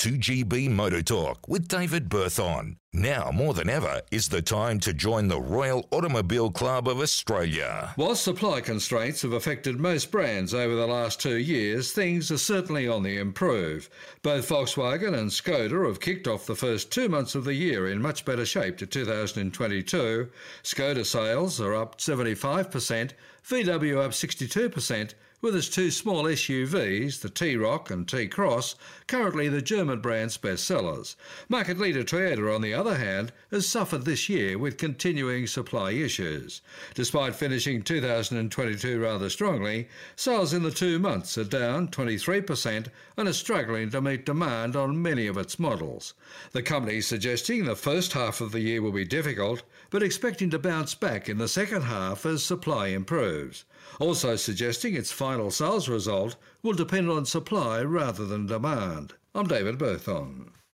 2GB Motor Talk with David Berthon. Now more than ever is the time to join the Royal Automobile Club of Australia. While supply constraints have affected most brands over the last two years, things are certainly on the improve. Both Volkswagen and Skoda have kicked off the first two months of the year in much better shape to 2022. Skoda sales are up 75%, VW up 62%, with its two small SUVs, the T-Roc and T-Cross, currently the German brand's best sellers. Market leader Toyota, on the other hand, has suffered this year with continuing supply issues. Despite finishing 2022 rather strongly, sales in the two months are down 23% and are struggling to meet demand on many of its models. The company is suggesting the first half of the year will be difficult, but expecting to bounce back in the second half as supply improves. Also suggesting its final sales result will depend on supply rather than demand. I'm David Berthon.